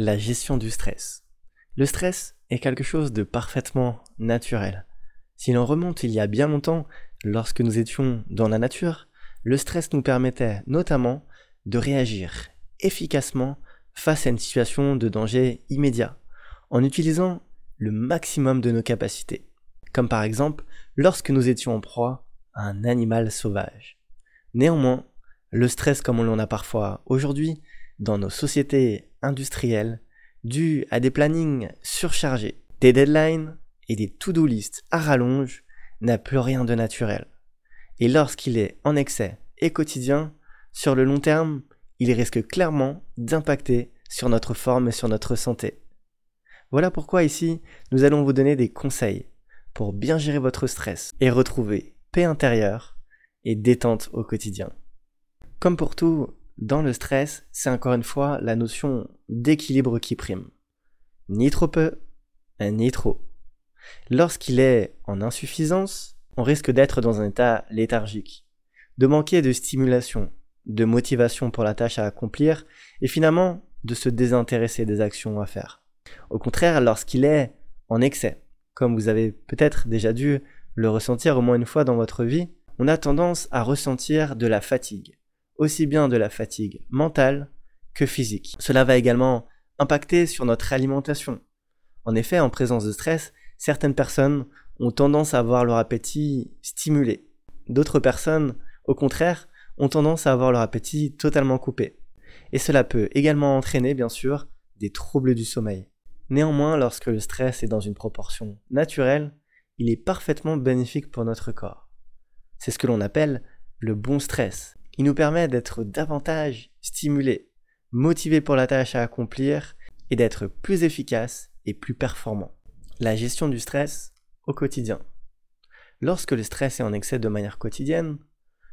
la gestion du stress. Le stress est quelque chose de parfaitement naturel. Si l'on remonte il y a bien longtemps, lorsque nous étions dans la nature, le stress nous permettait notamment de réagir efficacement face à une situation de danger immédiat, en utilisant le maximum de nos capacités, comme par exemple lorsque nous étions en proie à un animal sauvage. Néanmoins, le stress comme on l'en a parfois aujourd'hui dans nos sociétés industrielles, dû à des plannings surchargés, des deadlines et des to-do lists à rallonge, n'a plus rien de naturel. Et lorsqu'il est en excès et quotidien, sur le long terme, il risque clairement d'impacter sur notre forme et sur notre santé. Voilà pourquoi ici, nous allons vous donner des conseils pour bien gérer votre stress et retrouver paix intérieure et détente au quotidien. Comme pour tout, dans le stress, c'est encore une fois la notion d'équilibre qui prime. Ni trop peu, ni trop. Lorsqu'il est en insuffisance, on risque d'être dans un état léthargique, de manquer de stimulation, de motivation pour la tâche à accomplir, et finalement de se désintéresser des actions à faire. Au contraire, lorsqu'il est en excès, comme vous avez peut-être déjà dû le ressentir au moins une fois dans votre vie, on a tendance à ressentir de la fatigue, aussi bien de la fatigue mentale que physique. Cela va également impacter sur notre alimentation. En effet, en présence de stress, certaines personnes ont tendance à avoir leur appétit stimulé. D'autres personnes, au contraire, ont tendance à avoir leur appétit totalement coupé. Et cela peut également entraîner, bien sûr, des troubles du sommeil. Néanmoins, lorsque le stress est dans une proportion naturelle, il est parfaitement bénéfique pour notre corps. C'est ce que l'on appelle le bon stress. Il nous permet d'être davantage stimulés, motivés pour la tâche à accomplir et d'être plus efficaces et plus performants. La gestion du stress au quotidien. Lorsque le stress est en excès de manière quotidienne,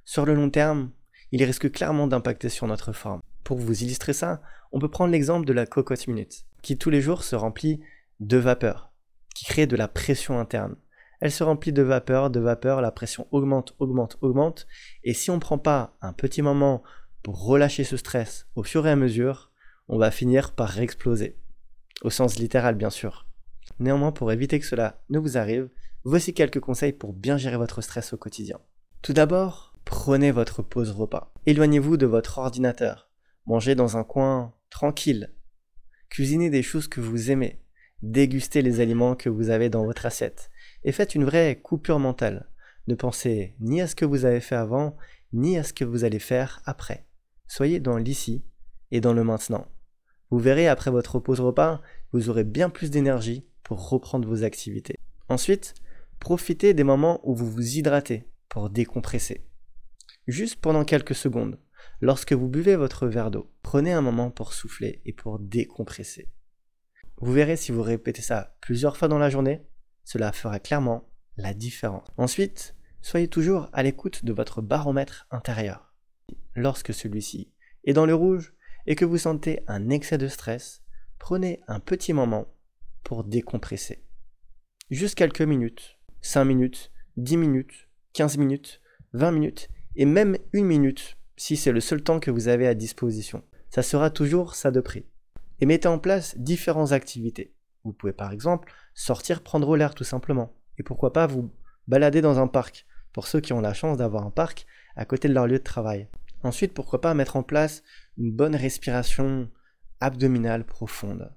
sur le long terme, il risque clairement d'impacter sur notre forme. Pour vous illustrer ça, on peut prendre l'exemple de la cocotte minute, qui tous les jours se remplit de vapeur, qui crée de la pression interne. Elle se remplit de vapeur, de vapeur, la pression augmente, augmente, augmente, et si on ne prend pas un petit moment pour relâcher ce stress au fur et à mesure, on va finir par exploser. Au sens littéral, bien sûr. Néanmoins, pour éviter que cela ne vous arrive, voici quelques conseils pour bien gérer votre stress au quotidien. Tout d'abord, prenez votre pause repas. Éloignez-vous de votre ordinateur. Mangez dans un coin tranquille. Cuisinez des choses que vous aimez. Dégustez les aliments que vous avez dans votre assiette. Et faites une vraie coupure mentale. Ne pensez ni à ce que vous avez fait avant, ni à ce que vous allez faire après. Soyez dans l'ici et dans le maintenant. Vous verrez après votre pause repas, vous aurez bien plus d'énergie pour reprendre vos activités. Ensuite, profitez des moments où vous vous hydratez pour décompresser. Juste pendant quelques secondes, lorsque vous buvez votre verre d'eau, prenez un moment pour souffler et pour décompresser. Vous verrez si vous répétez ça plusieurs fois dans la journée, cela fera clairement la différence. Ensuite, soyez toujours à l'écoute de votre baromètre intérieur. Lorsque celui-ci est dans le rouge et que vous sentez un excès de stress, prenez un petit moment pour décompresser. Juste quelques minutes, 5 minutes, 10 minutes, 15 minutes, 20 minutes et même une minute si c'est le seul temps que vous avez à disposition. Ça sera toujours ça de prix. Et mettez en place différentes activités. Vous pouvez par exemple sortir prendre l'air tout simplement. Et pourquoi pas vous balader dans un parc, pour ceux qui ont la chance d'avoir un parc à côté de leur lieu de travail. Ensuite, pourquoi pas mettre en place une bonne respiration abdominale profonde.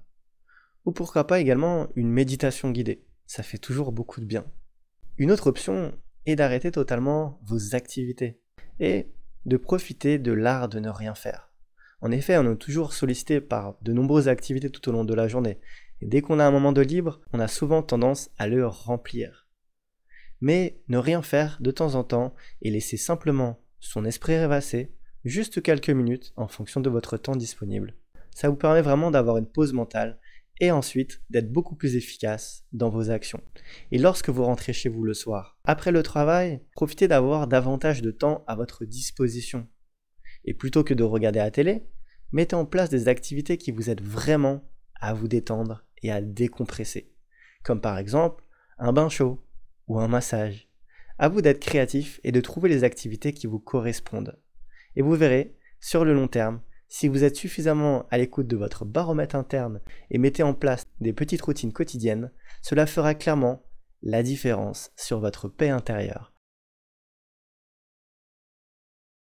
Ou pourquoi pas également une méditation guidée. Ça fait toujours beaucoup de bien. Une autre option est d'arrêter totalement vos activités et de profiter de l'art de ne rien faire. En effet, on est toujours sollicité par de nombreuses activités tout au long de la journée, et dès qu'on a un moment de libre, on a souvent tendance à le remplir. Mais ne rien faire de temps en temps et laisser simplement son esprit rêvasser juste quelques minutes en fonction de votre temps disponible. Ça vous permet vraiment d'avoir une pause mentale et ensuite d'être beaucoup plus efficace dans vos actions. Et lorsque vous rentrez chez vous le soir, après le travail, profitez d'avoir davantage de temps à votre disposition. Et plutôt que de regarder la télé, mettez en place des activités qui vous aident vraiment à vous détendre et à décompresser. Comme par exemple un bain chaud ou un massage. À vous d'être créatif et de trouver les activités qui vous correspondent. Et vous verrez, sur le long terme, Si vous êtes suffisamment à l'écoute de votre baromètre interne et mettez en place des petites routines quotidiennes, cela fera clairement la différence sur votre paix intérieure